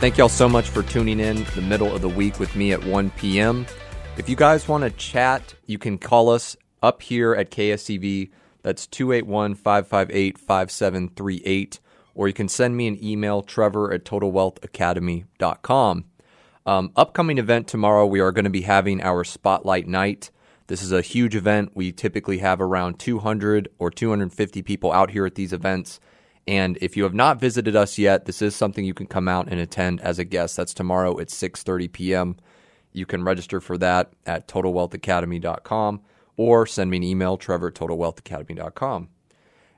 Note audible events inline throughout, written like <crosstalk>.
Thank y'all so much for tuning in the middle of the week with me at 1 p.m. If you guys want to chat, you can call us up here at KSEV. That's 281 558 5738. Or you can send me an email, trevor at totalwealthacademy.com. Um, upcoming event tomorrow, we are going to be having our Spotlight Night. This is a huge event. We typically have around 200 or 250 people out here at these events. And if you have not visited us yet, this is something you can come out and attend as a guest. That's tomorrow at 6:30 p.m. You can register for that at totalwealthacademy.com or send me an email, trevor at totalwealthacademy.com.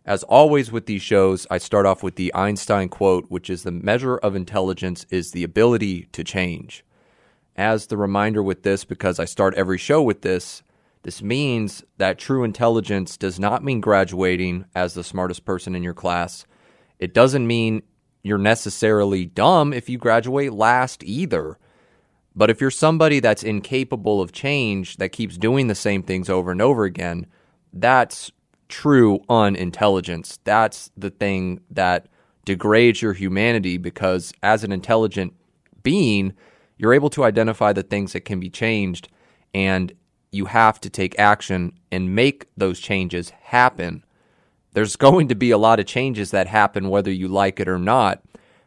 As always with these shows, I start off with the Einstein quote, which is the measure of intelligence is the ability to change. As the reminder with this, because I start every show with this, this means that true intelligence does not mean graduating as the smartest person in your class it doesn't mean you're necessarily dumb if you graduate last either. But if you're somebody that's incapable of change, that keeps doing the same things over and over again, that's true unintelligence. That's the thing that degrades your humanity because as an intelligent being, you're able to identify the things that can be changed and you have to take action and make those changes happen. There's going to be a lot of changes that happen whether you like it or not.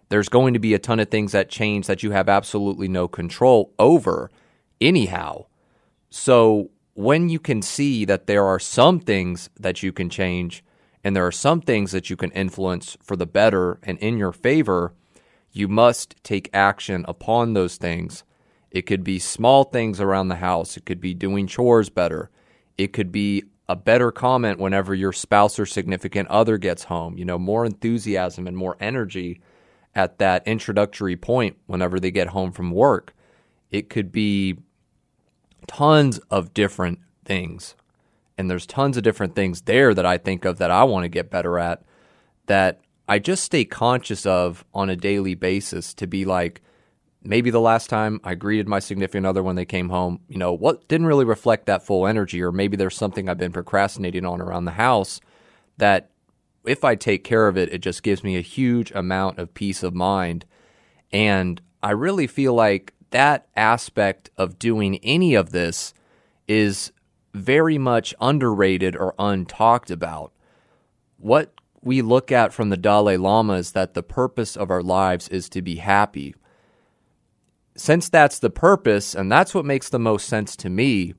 There's going to be a ton of things that change that you have absolutely no control over, anyhow. So, when you can see that there are some things that you can change and there are some things that you can influence for the better and in your favor, you must take action upon those things. It could be small things around the house, it could be doing chores better, it could be a better comment whenever your spouse or significant other gets home. You know, more enthusiasm and more energy at that introductory point whenever they get home from work. It could be tons of different things. And there's tons of different things there that I think of that I want to get better at that I just stay conscious of on a daily basis to be like, maybe the last time I greeted my significant other when they came home, you know, what didn't really reflect that full energy, or maybe there's something I've been procrastinating on around the house that if I take care of it, it just gives me a huge amount of peace of mind. And I really feel like that aspect of doing any of this is very much underrated or untalked about. What we look at from the Dalai Lama is that the purpose of our lives is to be happy since that's the purpose and that's what makes the most sense to me,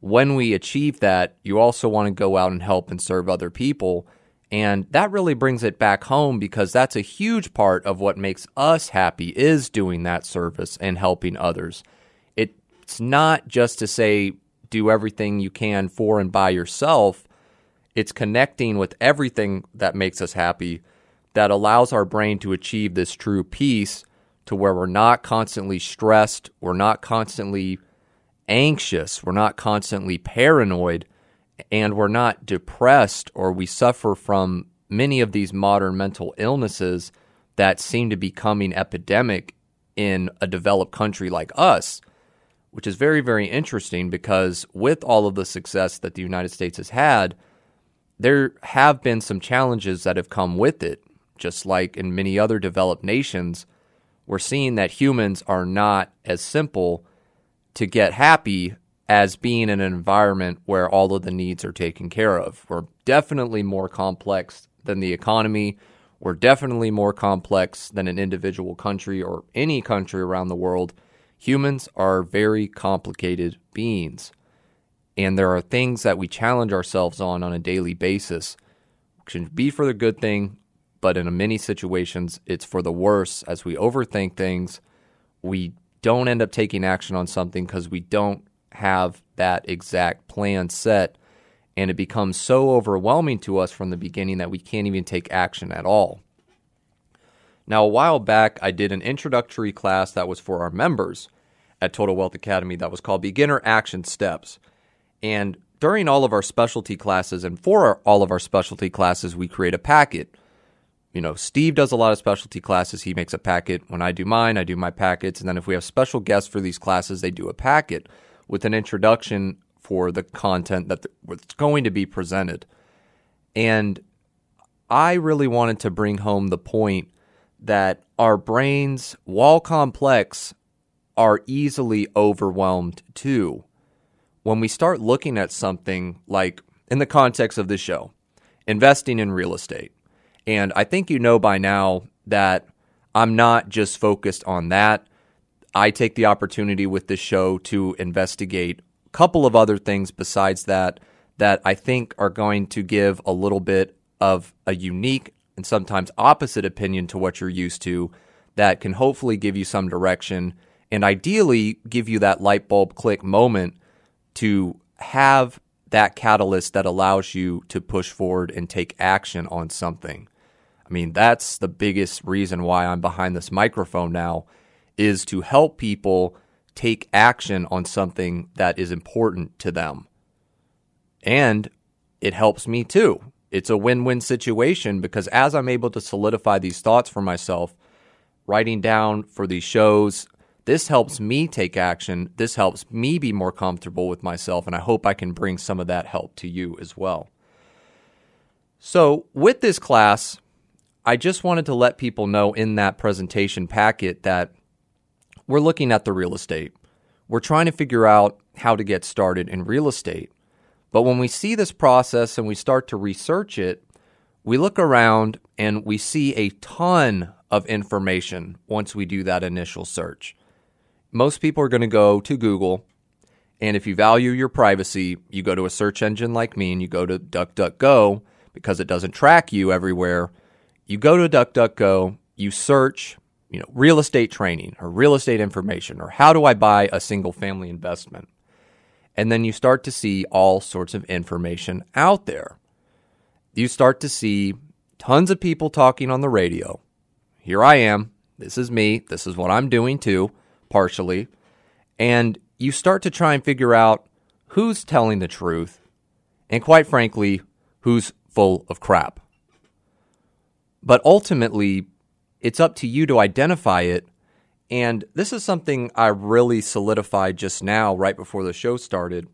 when we achieve that, you also want to go out and help and serve other people. And that really brings it back home because that's a huge part of what makes us happy is doing that service and helping others. It's not just to say do everything you can for and by yourself. It's connecting with everything that makes us happy that allows our brain to achieve this true peace to where we're not constantly stressed, we're not constantly anxious, we're not constantly paranoid, and we're not depressed or we suffer from many of these modern mental illnesses that seem to be becoming epidemic in a developed country like us, which is very, very interesting because with all of the success that the United States has had, there have been some challenges that have come with it, just like in many other developed nations we're seeing that humans are not as simple to get happy as being in an environment where all of the needs are taken care of. We're definitely more complex than the economy. We're definitely more complex than an individual country or any country around the world. Humans are very complicated beings. And there are things that we challenge ourselves on on a daily basis, which can be for the good thing but in many situations, it's for the worse as we overthink things. We don't end up taking action on something because we don't have that exact plan set. And it becomes so overwhelming to us from the beginning that we can't even take action at all. Now, a while back, I did an introductory class that was for our members at Total Wealth Academy that was called Beginner Action Steps. And during all of our specialty classes and for all of our specialty classes, we create a packet. You know, Steve does a lot of specialty classes. He makes a packet. When I do mine, I do my packets. And then if we have special guests for these classes, they do a packet with an introduction for the content that that's going to be presented. And I really wanted to bring home the point that our brains, while complex, are easily overwhelmed too. When we start looking at something like, in the context of this show, investing in real estate. And I think you know by now that I'm not just focused on that. I take the opportunity with this show to investigate a couple of other things besides that that I think are going to give a little bit of a unique and sometimes opposite opinion to what you're used to that can hopefully give you some direction and ideally give you that light bulb click moment to have that catalyst that allows you to push forward and take action on something. I mean, that's the biggest reason why I'm behind this microphone now is to help people take action on something that is important to them. And it helps me too. It's a win win situation because as I'm able to solidify these thoughts for myself, writing down for these shows, this helps me take action. This helps me be more comfortable with myself. And I hope I can bring some of that help to you as well. So, with this class, I just wanted to let people know in that presentation packet that we're looking at the real estate. We're trying to figure out how to get started in real estate. But when we see this process and we start to research it, we look around and we see a ton of information once we do that initial search most people are going to go to Google. And if you value your privacy, you go to a search engine like me and you go to DuckDuckGo because it doesn't track you everywhere. You go to DuckDuckGo, you search, you know, real estate training or real estate information or how do I buy a single family investment? And then you start to see all sorts of information out there. You start to see tons of people talking on the radio. Here I am. This is me. This is what I'm doing too partially, and you start to try and figure out who's telling the truth, and quite frankly, who's full of crap. But ultimately, it's up to you to identify it. And this is something I really solidified just now, right before the show started,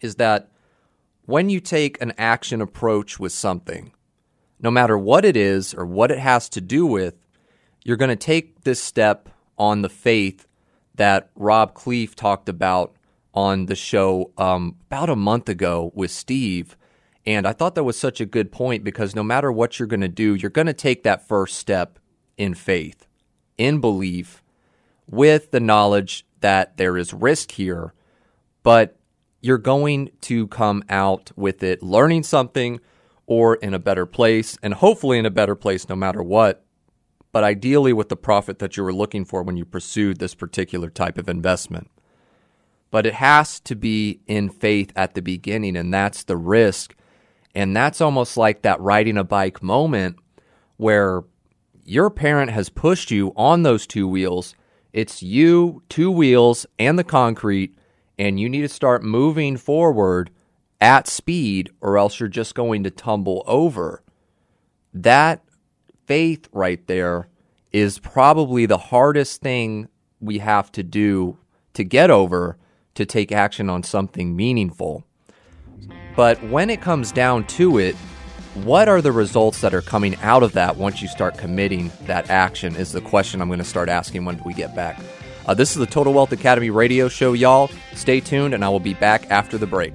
is that when you take an action approach with something, no matter what it is or what it has to do with, you're going to take this step on the faith that Rob Cleef talked about on the show um, about a month ago with Steve. And I thought that was such a good point because no matter what you're going to do, you're going to take that first step in faith, in belief, with the knowledge that there is risk here, but you're going to come out with it learning something or in a better place, and hopefully in a better place no matter what but ideally with the profit that you were looking for when you pursued this particular type of investment. But it has to be in faith at the beginning, and that's the risk. And that's almost like that riding a bike moment where your parent has pushed you on those two wheels. It's you, two wheels, and the concrete, and you need to start moving forward at speed, or else you're just going to tumble over. That faith right there is probably the hardest thing we have to do to get over to take action on something meaningful. But when it comes down to it, what are the results that are coming out of that once you start committing that action is the question I'm going to start asking when we get back. Uh, this is the Total Wealth Academy radio show, y'all. Stay tuned, and I will be back after the break.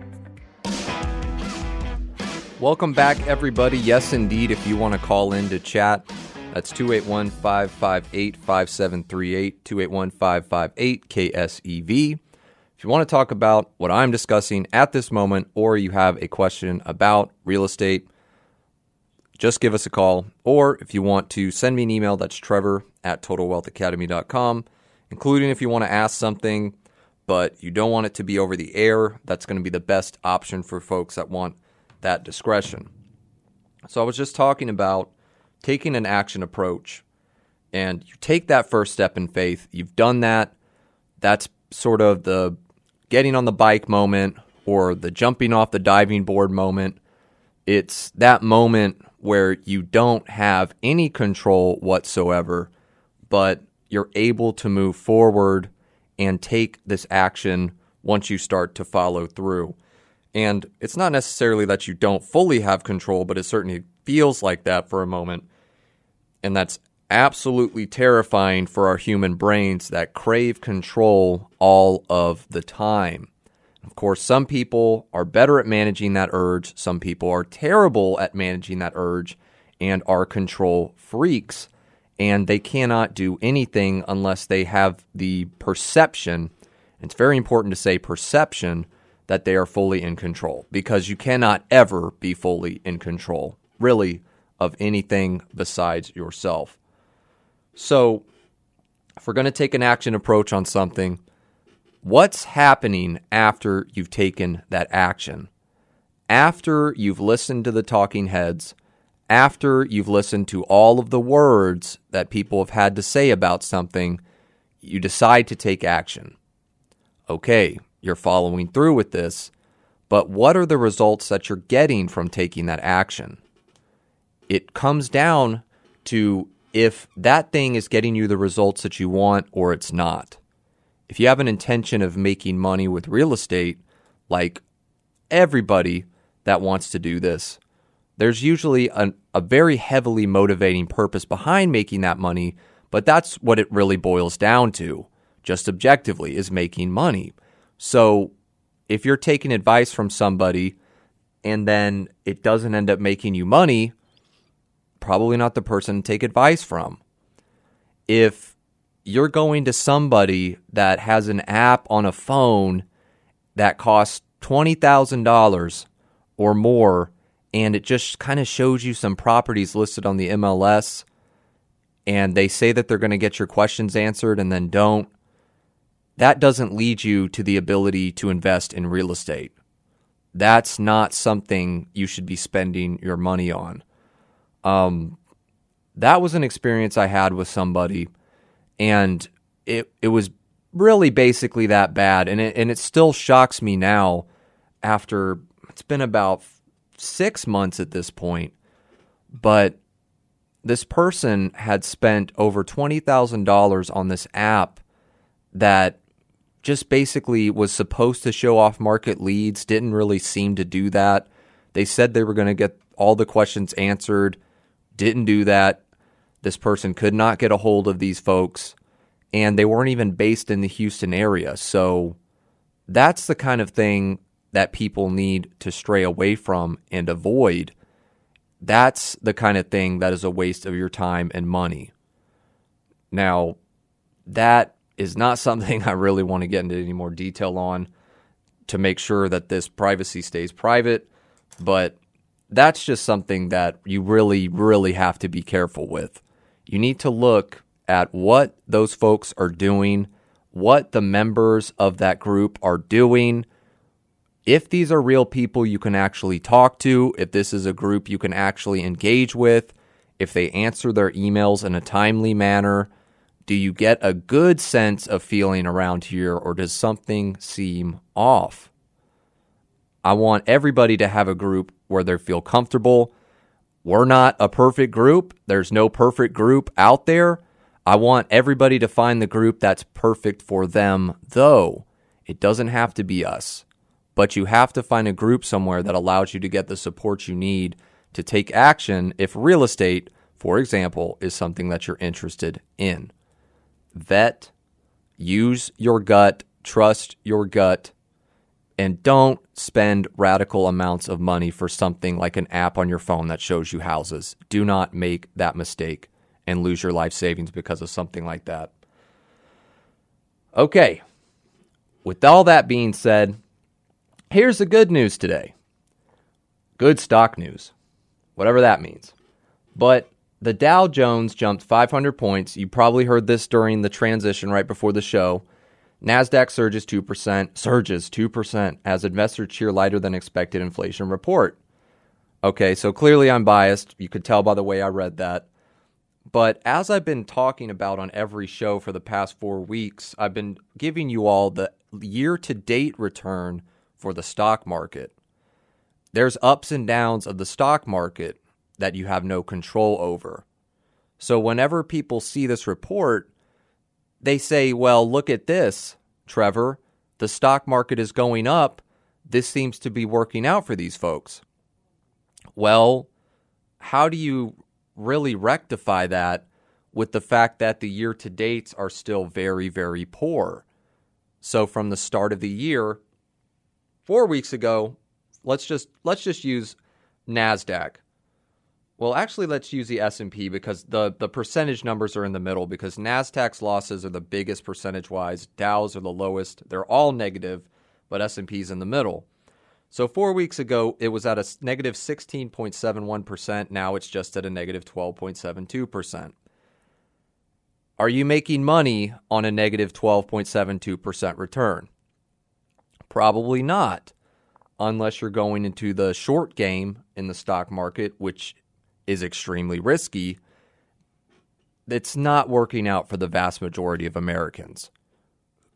Welcome back, everybody. Yes, indeed, if you want to call in to chat, that's 281 558 5738, 281 558 KSEV. If you want to talk about what I'm discussing at this moment, or you have a question about real estate, just give us a call. Or if you want to send me an email, that's trevor at totalwealthacademy.com, including if you want to ask something, but you don't want it to be over the air. That's going to be the best option for folks that want that discretion. So I was just talking about taking an action approach, and you take that first step in faith. You've done that. That's sort of the getting on the bike moment or the jumping off the diving board moment. It's that moment where you don't have any control whatsoever, but you're able to move forward and take this action once you start to follow through. And it's not necessarily that you don't fully have control, but it certainly feels like that for a moment. And that's absolutely terrifying for our human brains that crave control all of the time. Of course, some people are better at managing that urge, some people are terrible at managing that urge and are control freaks, and they cannot do anything unless they have the perception. It's very important to say perception that they are fully in control because you cannot ever be fully in control, really, of anything besides yourself. So, if we're going to take an action approach on something, what's happening after you've taken that action? After you've listened to the talking heads, after you've listened to all of the words that people have had to say about something, you decide to take action. Okay, you're following through with this, but what are the results that you're getting from taking that action? It comes down to if that thing is getting you the results that you want or it's not. If you have an intention of making money with real estate, like everybody that wants to do this, there's usually an, a very heavily motivating purpose behind making that money, but that's what it really boils down to, just objectively, is making money. So if you're taking advice from somebody and then it doesn't end up making you money, probably not the person to take advice from. If you're going to somebody that has an app on a phone that costs $20,000 or more and it just kind of shows you some properties listed on the MLS and they say that they're going to get your questions answered and then don't that doesn't lead you to the ability to invest in real estate. That's not something you should be spending your money on. Um, that was an experience I had with somebody, and it it was really basically that bad, and it and it still shocks me now. After it's been about six months at this point, but this person had spent over twenty thousand dollars on this app that just basically was supposed to show off market leads, didn't really seem to do that. They said they were going to get all the questions answered, didn't do that. This person could not get a hold of these folks, and they weren't even based in the Houston area. So that's the kind of thing that people need to stray away from and avoid. That's the kind of thing that is a waste of your time and money. Now, that is not something <laughs> I really want to get into any more detail on to make sure that this privacy stays private. But that's just something that you really, really have to be careful with. You need to look at what those folks are doing, what the members of that group are doing. If these are real people you can actually talk to, if this is a group you can actually engage with, if they answer their emails in a timely manner, do you get a good sense of feeling around here or does something seem off? I want everybody to have a group where they feel comfortable. We're not a perfect group. There's no perfect group out there. I want everybody to find the group that's perfect for them, though. It doesn't have to be us, but you have to find a group somewhere that allows you to get the support you need to take action if real estate, for example, is something that you're interested in vet, use your gut, trust your gut, And don't spend radical amounts of money for something like an app on your phone that shows you houses. Do not make that mistake and lose your life savings because of something like that. Okay, with all that being said, here's the good news today good stock news, whatever that means. But the Dow Jones jumped 500 points. You probably heard this during the transition right before the show. Nasdaq surges 2%, surges 2% as investors cheer lighter than expected inflation report. Okay, so clearly I'm biased. You could tell by the way I read that. But as I've been talking about on every show for the past 4 weeks, I've been giving you all the year to date return for the stock market. There's ups and downs of the stock market that you have no control over. So whenever people see this report, they say, well, look at this, Trevor. The stock market is going up. This seems to be working out for these folks. Well, how do you really rectify that with the fact that the year to dates are still very, very poor? So from the start of the year, four weeks ago, let's just let's just use Nasdaq. Well, actually, let's use the S&P because the, the percentage numbers are in the middle because Nasdaq's losses are the biggest percentage-wise, Dow's are the lowest. They're all negative, but S&P's in the middle. So 4 weeks ago, it was at a negative 16.71%, now it's just at a negative 12.72%. Are you making money on a negative 12.72% return? Probably not, unless you're going into the short game in the stock market, which is extremely risky, it's not working out for the vast majority of Americans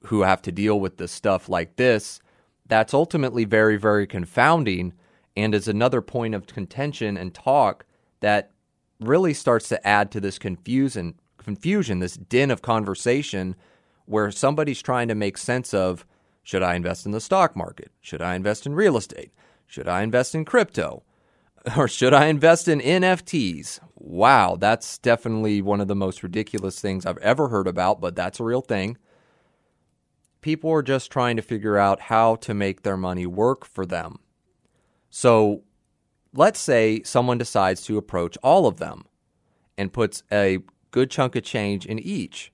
who have to deal with this stuff like this. That's ultimately very, very confounding and is another point of contention and talk that really starts to add to this confusion, confusion, this din of conversation where somebody's trying to make sense of should I invest in the stock market? Should I invest in real estate? Should I invest in crypto? <laughs> or should I invest in NFTs? Wow, that's definitely one of the most ridiculous things I've ever heard about, but that's a real thing. People are just trying to figure out how to make their money work for them. So let's say someone decides to approach all of them and puts a good chunk of change in each.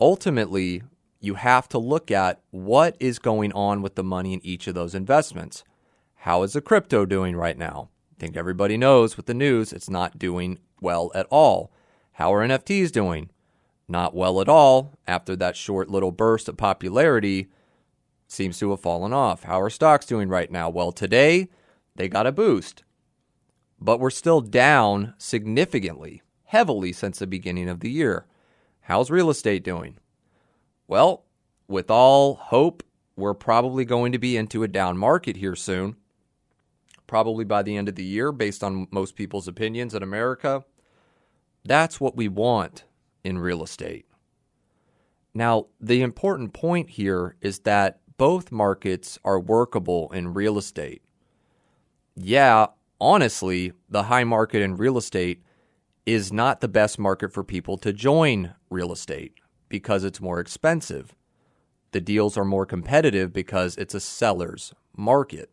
Ultimately, you have to look at what is going on with the money in each of those investments. How is the crypto doing right now? I think everybody knows with the news, it's not doing well at all. How are NFTs doing? Not well at all after that short little burst of popularity seems to have fallen off. How are stocks doing right now? Well, today they got a boost, but we're still down significantly, heavily since the beginning of the year. How's real estate doing? Well, with all hope, we're probably going to be into a down market here soon probably by the end of the year, based on most people's opinions in America. That's what we want in real estate. Now, the important point here is that both markets are workable in real estate. Yeah, honestly, the high market in real estate is not the best market for people to join real estate because it's more expensive. The deals are more competitive because it's a seller's market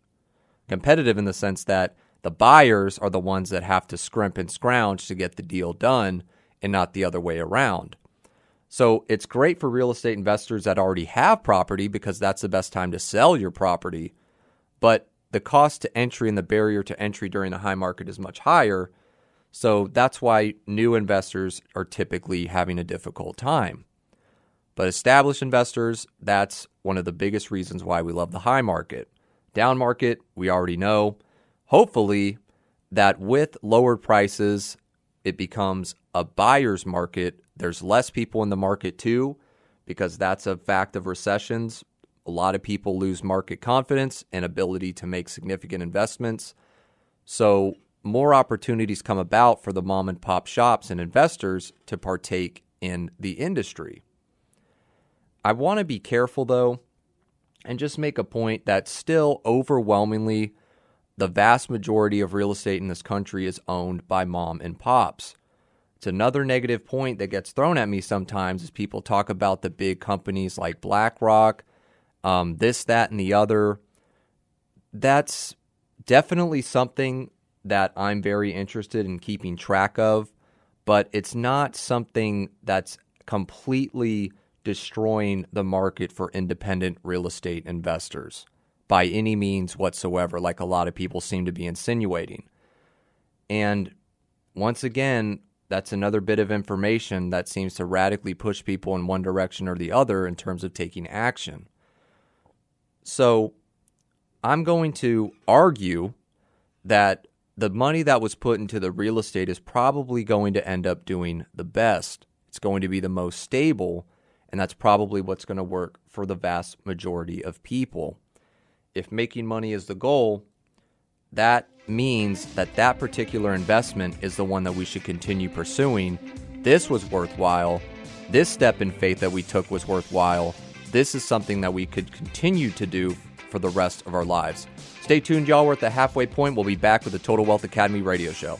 competitive in the sense that the buyers are the ones that have to scrimp and scrounge to get the deal done and not the other way around. So it's great for real estate investors that already have property because that's the best time to sell your property. But the cost to entry and the barrier to entry during the high market is much higher. So that's why new investors are typically having a difficult time. But established investors, that's one of the biggest reasons why we love the high market. Down market, we already know. Hopefully, that with lowered prices, it becomes a buyer's market. There's less people in the market too, because that's a fact of recessions. A lot of people lose market confidence and ability to make significant investments. So, more opportunities come about for the mom and pop shops and investors to partake in the industry. I want to be careful though and just make a point that still overwhelmingly the vast majority of real estate in this country is owned by mom and pops. It's another negative point that gets thrown at me sometimes as people talk about the big companies like BlackRock, um, this, that, and the other. that's definitely something that I'm very interested in keeping track of, but it's not something that's completely destroying the market for independent real estate investors by any means whatsoever, like a lot of people seem to be insinuating. And once again, that's another bit of information that seems to radically push people in one direction or the other in terms of taking action. So I'm going to argue that the money that was put into the real estate is probably going to end up doing the best. It's going to be the most stable, and that's probably what's going to work for the vast majority of people. If making money is the goal, that means that that particular investment is the one that we should continue pursuing. This was worthwhile. This step in faith that we took was worthwhile. This is something that we could continue to do for the rest of our lives. Stay tuned, y'all. We're at the halfway point. We'll be back with the Total Wealth Academy radio show.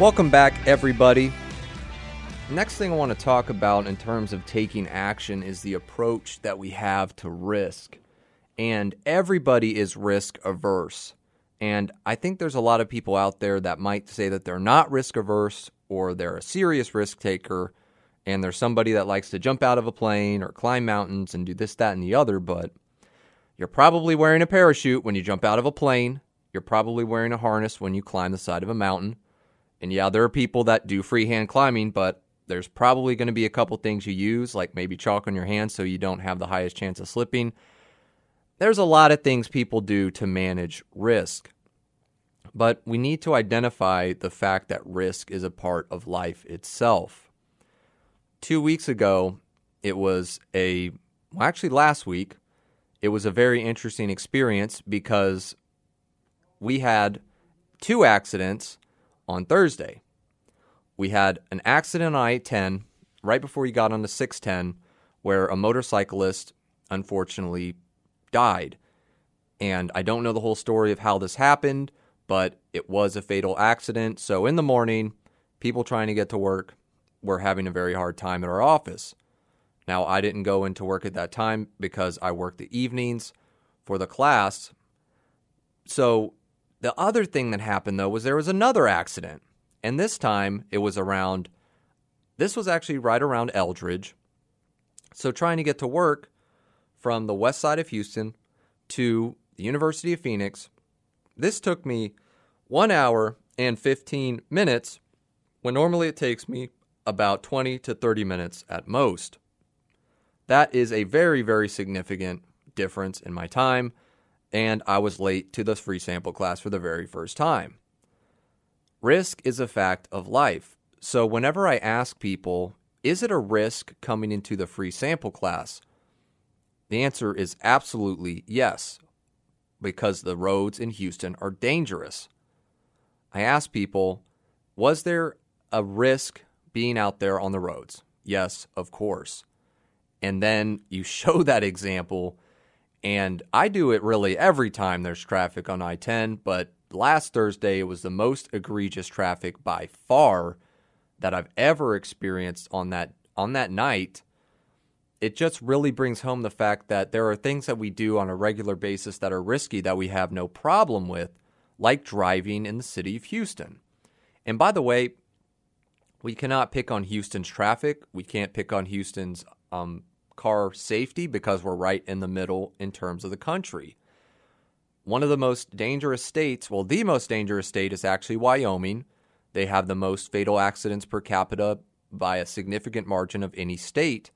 Welcome back, everybody. Next thing I want to talk about in terms of taking action is the approach that we have to risk. And everybody is risk averse. And I think there's a lot of people out there that might say that they're not risk averse or they're a serious risk taker and there's somebody that likes to jump out of a plane or climb mountains and do this, that, and the other, but you're probably wearing a parachute when you jump out of a plane. You're probably wearing a harness when you climb the side of a mountain. And yeah, there are people that do freehand climbing, but there's probably going to be a couple things you use, like maybe chalk on your hands so you don't have the highest chance of slipping. There's a lot of things people do to manage risk. But we need to identify the fact that risk is a part of life itself. Two weeks ago, it was a, well, actually last week, it was a very interesting experience because we had two accidents on Thursday. We had an accident on I 10 right before you got on the 610 where a motorcyclist unfortunately died. And I don't know the whole story of how this happened, but it was a fatal accident. So in the morning, people trying to get to work were having a very hard time at our office. Now, I didn't go into work at that time because I worked the evenings for the class. So the other thing that happened though was there was another accident. And this time it was around this was actually right around Eldridge. So trying to get to work from the west side of Houston to the University of Phoenix, this took me 1 hour and 15 minutes when normally it takes me about 20 to 30 minutes at most. That is a very, very significant difference in my time and I was late to the free sample class for the very first time. Risk is a fact of life. So whenever I ask people, is it a risk coming into the free sample class? The answer is absolutely yes, because the roads in Houston are dangerous. I ask people, was there a risk being out there on the roads? Yes, of course. And then you <laughs> show that example and I do it really every time there's traffic on I 10, but last Thursday it was the most egregious traffic by far that I've ever experienced on that on that night. It just really brings home the fact that there are things that we do on a regular basis that are risky that we have no problem with, like driving in the city of Houston. And by the way, we cannot pick on Houston's traffic. We can't pick on Houston's um, car safety because we're right in the middle in terms of the country. One of the most dangerous states, well, the most dangerous state is actually Wyoming. They have the most fatal accidents per capita by a significant margin of any state.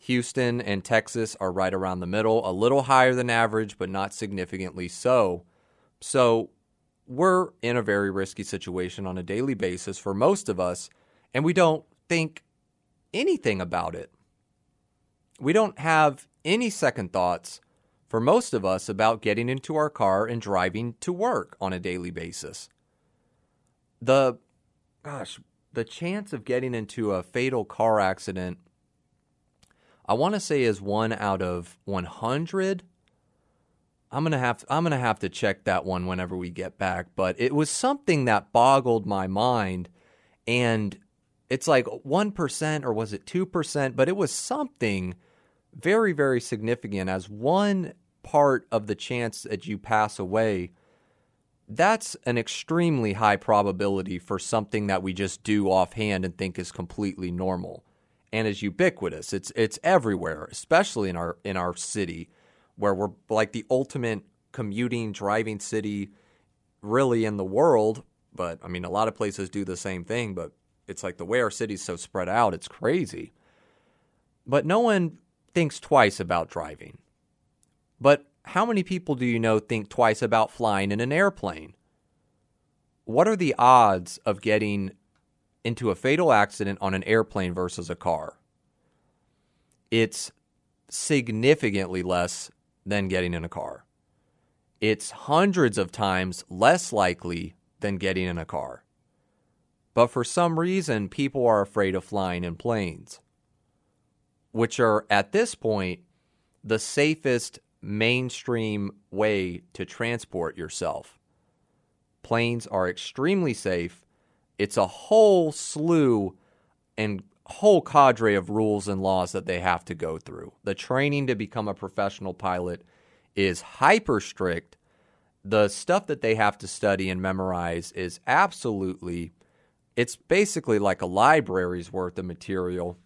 Houston and Texas are right around the middle, a little higher than average, but not significantly so. So, we're in a very risky situation on a daily basis for most of us, and we don't think anything about it. We don't have any second thoughts for most of us about getting into our car and driving to work on a daily basis. The gosh, the chance of getting into a fatal car accident I want to say is 1 out of 100 I'm gonna have I'm gonna have to check that one whenever we get back. But it was something that boggled my mind, and it's like one percent or was it two percent? But it was something very very significant as one part of the chance that you pass away. That's an extremely high probability for something that we just do offhand and think is completely normal and is ubiquitous. It's it's everywhere, especially in our in our city where we're like the ultimate commuting, driving city really in the world. But I mean, a lot of places do the same thing, but it's like the way our city's so spread out, it's crazy. But no one thinks twice about driving. But how many people do you know think twice about flying in an airplane? What are the odds of getting into a fatal accident on an airplane versus a car? It's significantly less than getting in a car. It's hundreds of times less likely than getting in a car. But for some reason, people are afraid of flying in planes, which are at this point the safest mainstream way to transport yourself. Planes are extremely safe. It's a whole slew and whole cadre of rules and laws that they have to go through. The training to become a professional pilot is hyper strict. The stuff that they have to study and memorize is absolutely it's basically like a library's worth of material.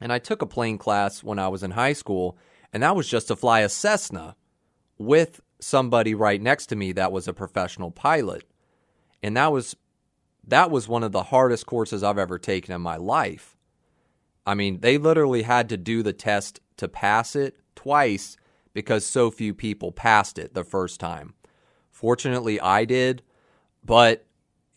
And I took a plane class when I was in high school, and that was just to fly a Cessna with somebody right next to me that was a professional pilot. And that was that was one of the hardest courses I've ever taken in my life. I mean, they literally had to do the test to pass it twice because so few people passed it the first time. Fortunately, I did, but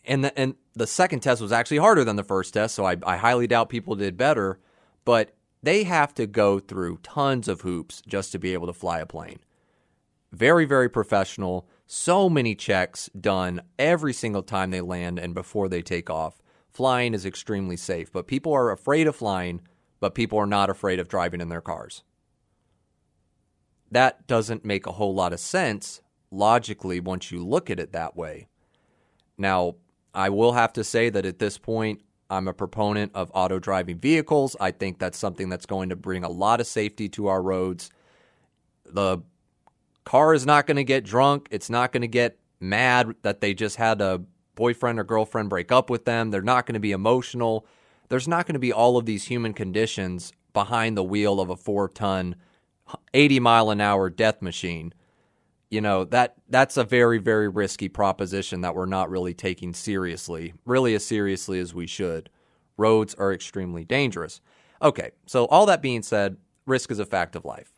and the, and the second test was actually harder than the first test, so I, I highly doubt people did better. But they have to go through tons of hoops just to be able to fly a plane. Very, very professional so many checks done every single time they land and before they take off. Flying is extremely safe, but people are afraid of flying, but people are not afraid of driving in their cars. That doesn't make a whole lot of sense logically once you look at it that way. Now, I will have to say that at this point, I'm a proponent of auto driving vehicles. I think that's something that's going to bring a lot of safety to our roads. The car is not going to get drunk. It's not going to get mad that they just had a boyfriend or girlfriend break up with them. They're not going to be emotional. There's not going to be all of these human conditions behind the wheel of a four ton, 80 mile an hour death machine. You know, that that's a very, very risky proposition that we're not really taking seriously, really as seriously as we should. Roads are extremely dangerous. Okay, so all that being said, risk is a fact of life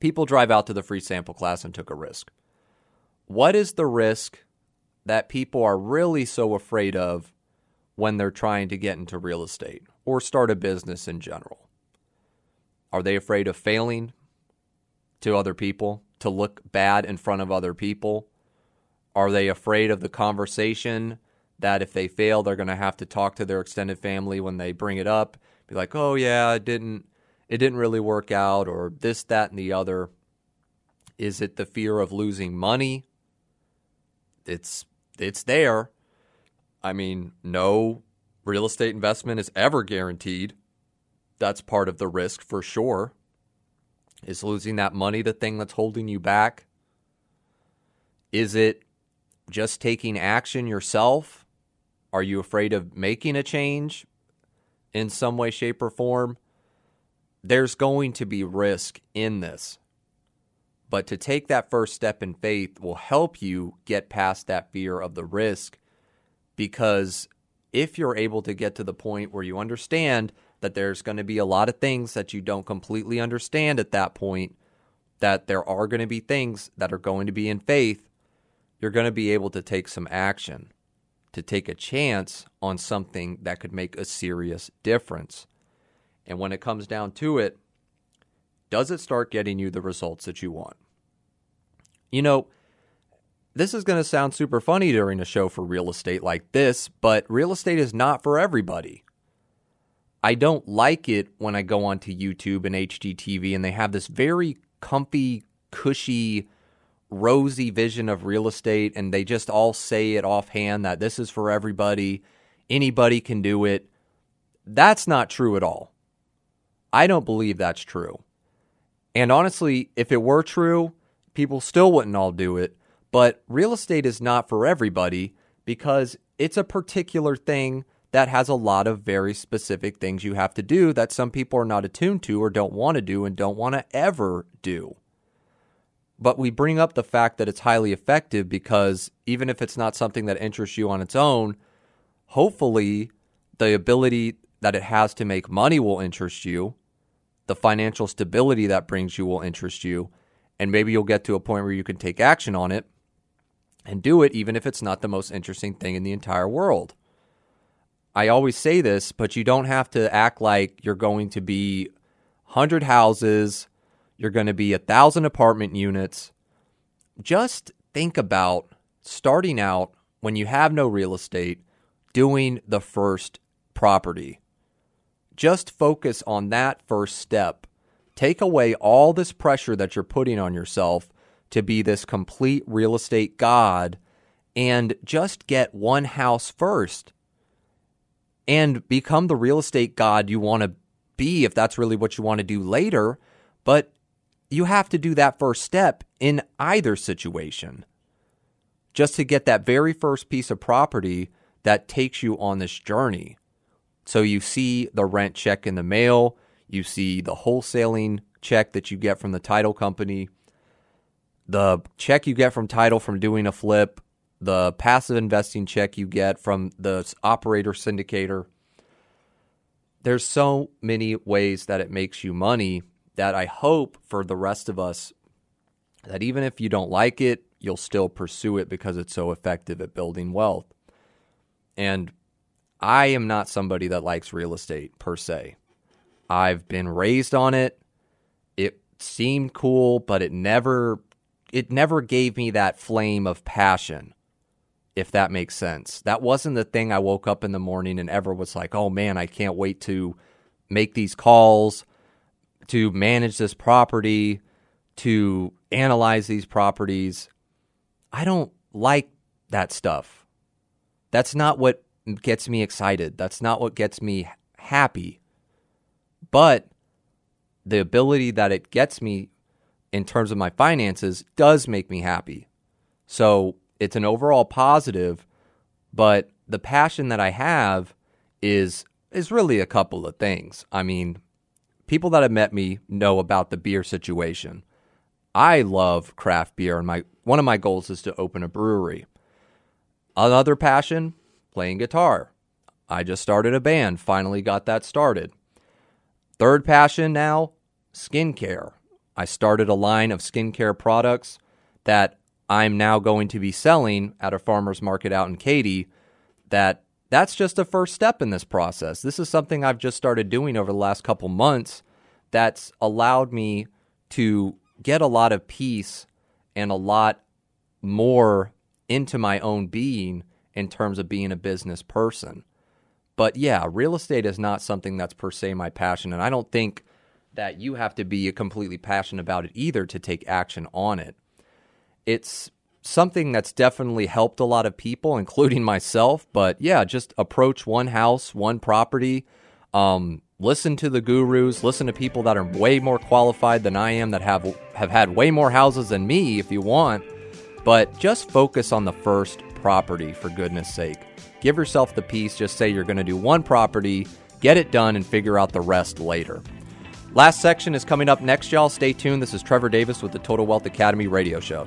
people drive out to the free sample class and took a risk. What is the risk that people are really so afraid of when they're trying to get into real estate or start a business in general? Are they afraid of failing to other people, to look bad in front of other people? Are they afraid of the conversation that if they fail, they're going to have to talk to their extended family when they bring it up? Be like, oh, yeah, it didn't it didn't really work out, or this, that, and the other? Is it the fear of losing money? It's it's there. I mean, no real estate investment is ever guaranteed. That's part of the risk for sure. Is losing that money the thing that's holding you back? Is it just taking action yourself? Are you afraid of making a change in some way, shape, or form? there's going to be risk in this. But to take that first step in faith will help you get past that fear of the risk because if you're able to get to the point where you understand that there's going to be a lot of things that you don't completely understand at that point, that there are going to be things that are going to be in faith, you're going to be able to take some action, to take a chance on something that could make a serious difference. And when it comes down to it, does it start getting you the results that you want? You know, this is going to sound super funny during a show for real estate like this, but real estate is not for everybody. I don't like it when I go onto YouTube and HGTV and they have this very comfy, cushy, rosy vision of real estate and they just all say it offhand that this is for everybody, anybody can do it. That's not true at all. I don't believe that's true. And honestly, if it were true, people still wouldn't all do it. But real estate is not for everybody because it's a particular thing that has a lot of very specific things you have to do that some people are not attuned to or don't want to do and don't want to ever do. But we bring up the fact that it's highly effective because even if it's not something that interests you on its own, hopefully the ability that it has to make money will interest you. The financial stability that brings you will interest you. And maybe you'll get to a point where you can take action on it and do it, even if it's not the most interesting thing in the entire world. I always say this, but you don't have to act like you're going to be 100 houses, you're going to be a thousand apartment units. Just think about starting out when you have no real estate, doing the first property. Just focus on that first step. Take away all this pressure that you're putting on yourself to be this complete real estate god and just get one house first and become the real estate god you want to be if that's really what you want to do later. But you have to do that first step in either situation just to get that very first piece of property that takes you on this journey. So you see the rent check in the mail, you see the wholesaling check that you get from the title company, the check you get from title from doing a flip, the passive investing check you get from the operator syndicator. There's so many ways that it makes you money that I hope for the rest of us that even if you don't like it, you'll still pursue it because it's so effective at building wealth. And I am not somebody that likes real estate per se. I've been raised on it. It seemed cool, but it never it never gave me that flame of passion if that makes sense. That wasn't the thing I woke up in the morning and ever was like, oh man, I can't wait to make these calls, to manage this property, to analyze these properties. I don't like that stuff. That's not what gets me excited. That's not what gets me happy. But the ability that it gets me in terms of my finances does make me happy. So it's an overall positive, but the passion that I have is is really a couple of things. I mean, people that have met me know about the beer situation. I love craft beer and my one of my goals is to open a brewery. Another passion, playing guitar. I just started a band, finally got that started. Third passion now, skincare. I started a line of skincare products that I'm now going to be selling at a farmer's market out in Katy, that that's just a first step in this process. This is something I've just started doing over the last couple months that's allowed me to get a lot of peace and a lot more into my own being in terms of being a business person. But yeah, real estate is not something that's per se my passion. And I don't think that you have to be completely passionate about it either to take action on it it's something that's definitely helped a lot of people, including myself. But yeah, just approach one house, one property. Um, listen to the gurus. Listen to people that are way more qualified than I am, that have have had way more houses than me, if you want. But just focus on the first property, for goodness sake. Give yourself the peace. Just say you're going to do one property, get it done, and figure out the rest later. Last section is coming up next, y'all. Stay tuned. This is Trevor Davis with the Total Wealth Academy radio show.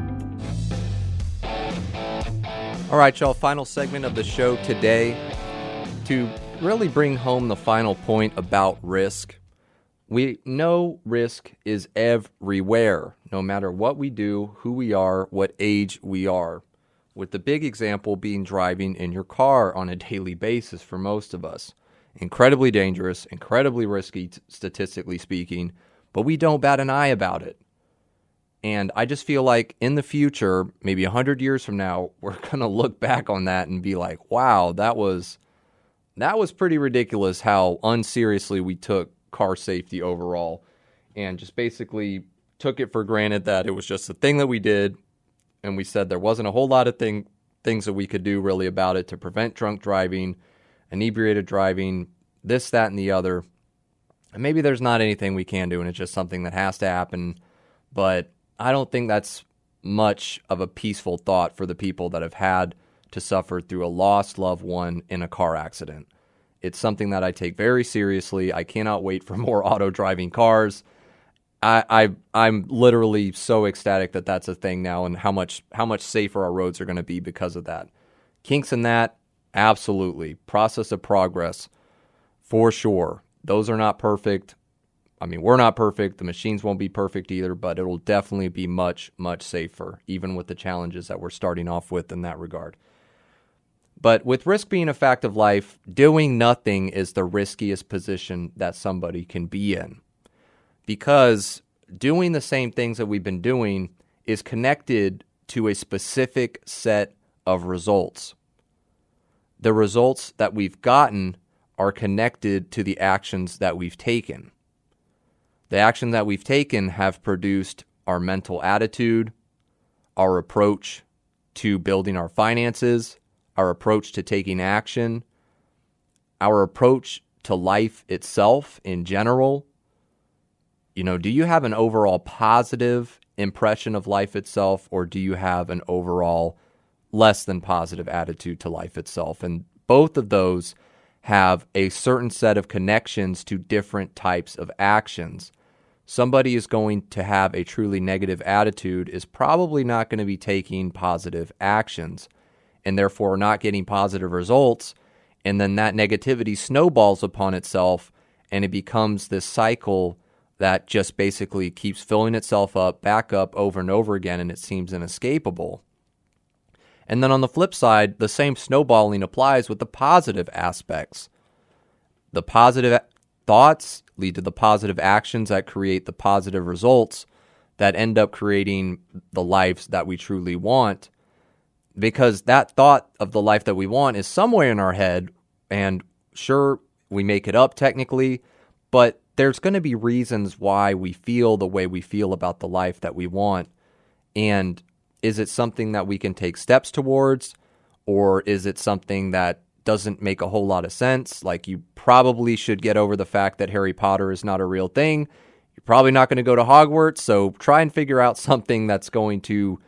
All right, y'all, final segment of the show today to really bring home the final point about risk. We know risk is everywhere, no matter what we do, who we are, what age we are. With the big example being driving in your car on a daily basis for most of us. Incredibly dangerous, incredibly risky, statistically speaking, but we don't bat an eye about it. And I just feel like in the future, maybe 100 years from now, <laughs> we're going to look back on that and be like, wow, that was that was pretty ridiculous how unseriously we took car safety overall and just basically took it for granted that it was just a thing that we did and we said there wasn't a whole lot of thing, things that we could do really about it to prevent drunk driving, inebriated driving, this, that, and the other. And maybe there's not anything we can do and it's just something that has to happen. But I don't think that's much of a peaceful thought for the people that have had to suffer through a lost loved one in a car accident. It's something that I take very seriously. I cannot wait for <laughs> more auto driving cars. I, I I'm literally so ecstatic that that's a thing now, and how much how much safer our roads are going to be because of that. Kinks in that, absolutely. Process of progress, for sure. Those are not perfect. I mean, we're not perfect. The machines won't be perfect either, but it'll definitely be much, much safer, even with the challenges that we're starting off with in that regard. But with risk being a fact of life, doing nothing is the riskiest position that somebody can be in. Because doing the same things that we've been doing is connected to a specific set of results. The results that we've gotten are connected to the actions that we've taken. The actions that we've taken have produced our mental attitude, our approach to building our finances, our approach to taking action, our approach to life itself in general. You know, do you have an overall positive impression of life itself, or do you have an overall less than positive attitude to life itself? And both of those have a certain set of connections to different types of actions somebody is going to have a truly negative attitude is probably not going to be taking positive actions and therefore not getting positive results. And then that negativity snowballs upon itself and it becomes this cycle that just basically keeps filling itself up, back up over and over again, and it seems inescapable. And then on the flip side, the same snowballing applies with the positive aspects. The positive thoughts lead to the positive actions that create the positive results that end up creating the lives that we truly want. Because that thought of the life that we want is somewhere in our head, and sure, we make it up technically, but there's going to be reasons why we feel the way we feel about the life that we want. And is it something that we can take steps towards, or is it something that doesn't make a whole lot of sense. Like, you probably should get over the fact that Harry Potter is not a real thing. You're probably not going to go to Hogwarts, so try and figure out <laughs> something that's going to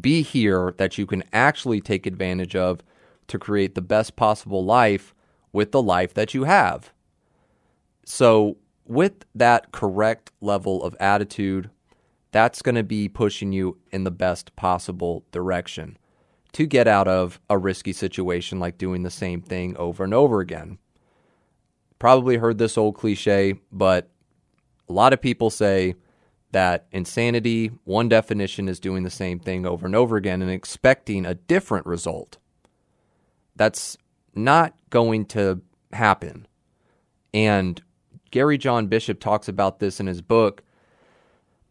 be here that you can actually take advantage of to create the best possible life with the life that you have. So, with that correct level of attitude, that's going to be pushing you in the best possible direction to get out of a risky situation like doing the same thing over and over again. Probably heard this old cliche, but a lot of people say that insanity, one definition is doing the same thing over and over again and expecting a different result. That's not going to happen. And Gary John Bishop talks about this in his book,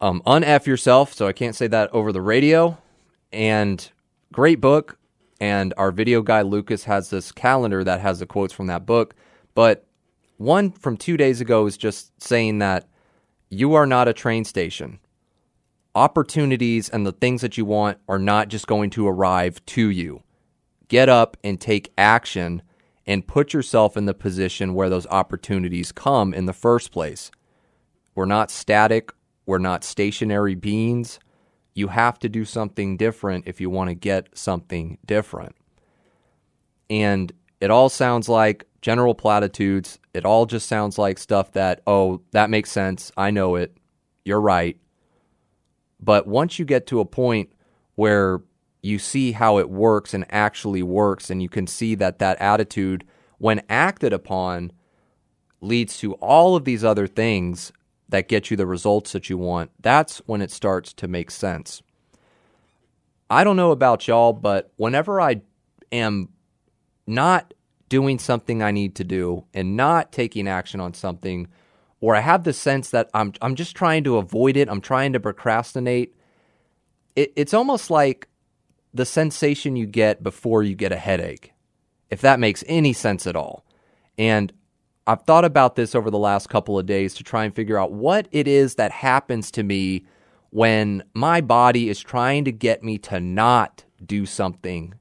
um, Unf Yourself. So I can't say that over the radio. And Great book. And our video guy, Lucas, has this calendar that has the quotes from that book. But one from two days ago is just saying that you are not a train station. opportunities and the things that you want are not just going to arrive to you. Get up and take action and put yourself in the position where those opportunities come in the first place. We're not static, we're not stationary beings. You have to do something different if you want to get something different. And it all sounds like general platitudes. It all just sounds like stuff that, oh, that makes sense. I know it. You're right. But once you get to a point where you see how it works and actually works, and you can see that that attitude, when acted upon, leads to all of these other things that get you the results that you want, that's when it starts to make sense. I don't know about y'all, but whenever I am not doing something I need to do and not taking action on something, or I have the sense that I'm I'm just trying to avoid it, I'm trying to procrastinate, it, it's almost like the sensation you get before you get a headache, if that makes any sense at all. And I've thought about this over the last couple of days to try and figure out what it is that happens to me when my body is trying to get me to not do something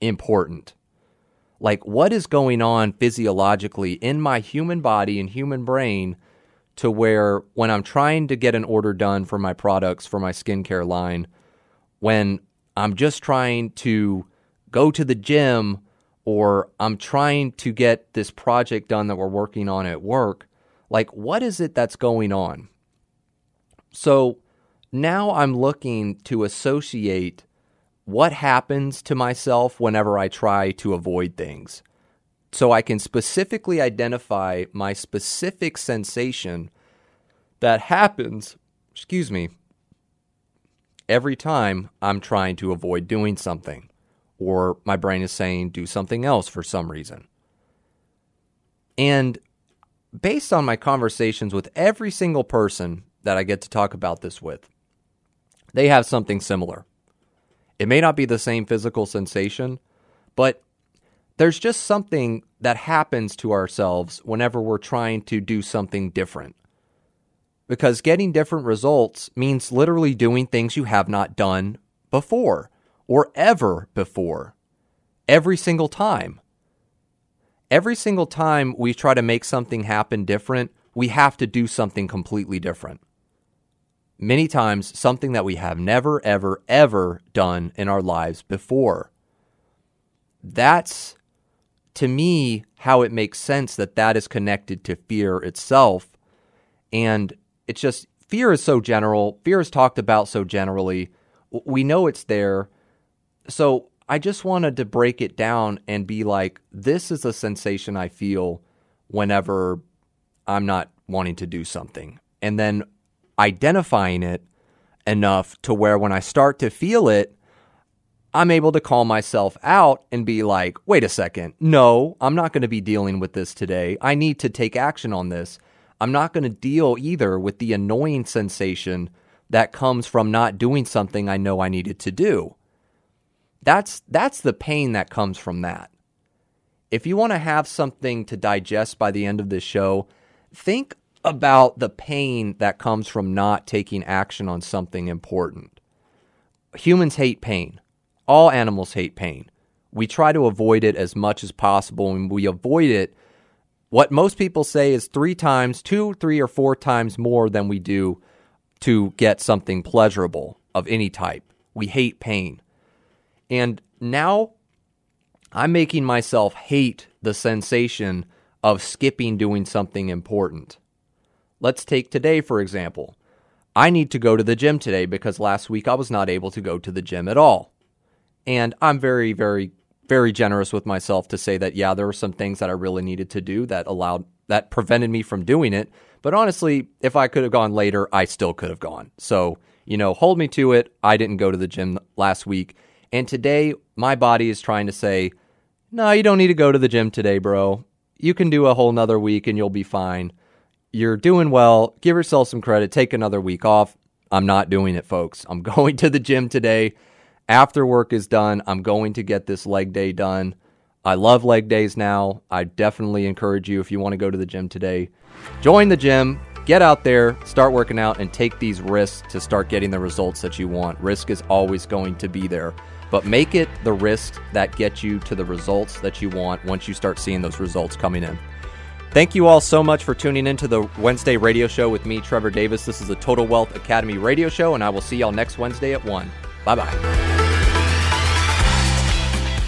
important. Like, what is going on physiologically in my human body and human brain to where when I'm trying to get an order done for my products for my skincare line, when I'm just trying to go to the gym or I'm trying to get this project done that we're working on at work, like what is it that's going on? So now I'm looking to associate what happens to myself whenever I try to avoid things so I can specifically identify my specific sensation that happens, excuse me, every time I'm trying to avoid doing something or my brain is saying do something else for some reason. And based on my conversations with every single person that I get to talk about this with, they have something similar. It may not be the same physical sensation, but there's just something that happens to ourselves whenever we're trying to do something different. Because getting different results means literally doing things you have not done before or ever before, every single time. Every single time we try to make something happen different, we have to do something completely different. Many times, something that we have never, ever, ever done in our lives before. That's to me how it makes sense that that is connected to fear itself. And it's just fear is so general, fear is talked about so generally. We know it's there. So I just wanted to break it down and be like, this is a sensation I feel whenever I'm not wanting to do something. And then identifying it enough to where when I start to feel it, I'm able to call myself out and be like, wait a second, no, I'm not going to be dealing with this today. I need to take action on this. I'm not going to deal either with the annoying sensation that comes from not doing something I know I needed to do. That's that's the pain that comes from that. If you want to have something to digest by the end of this show, think about the pain that comes from not taking action on something important. Humans hate pain. All animals hate pain. We try to avoid it as much as possible, and we avoid it. What most people say is three times, two, three, or four times more than we do to get something pleasurable of any type. We hate pain. And now I'm making myself hate the sensation of skipping doing something important. Let's take today, for example. I need to go to the gym today because last week I was not able to go to the gym at all. And I'm very, very, very generous with myself to say that, yeah, there were some things that I really needed to do that allowed, that prevented me from doing it. But honestly, if I could have gone later, I still could have gone. So, you know, hold me to it. I didn't go to the gym last week. And today, my body is trying to say, no, you don't need to go to the gym today, bro. You can do a whole nother week and you'll be fine. You're doing well. Give yourself some credit. Take another week off. I'm not doing it, folks. I'm <laughs> going to the gym today after work is done, I'm going to get this leg day done. I love leg days now. I definitely encourage you if you want to go to the gym today, join the gym. get out there, start working out, and take these risks to start getting the results that you want. Risk is always going to be there, but make it the risks that get you to the results that you want once you start seeing those results coming in. Thank you all so much for tuning into the Wednesday radio show with me, Trevor Davis. This is the Total Wealth Academy radio show, and I will see y'all next Wednesday at 1. Bye bye.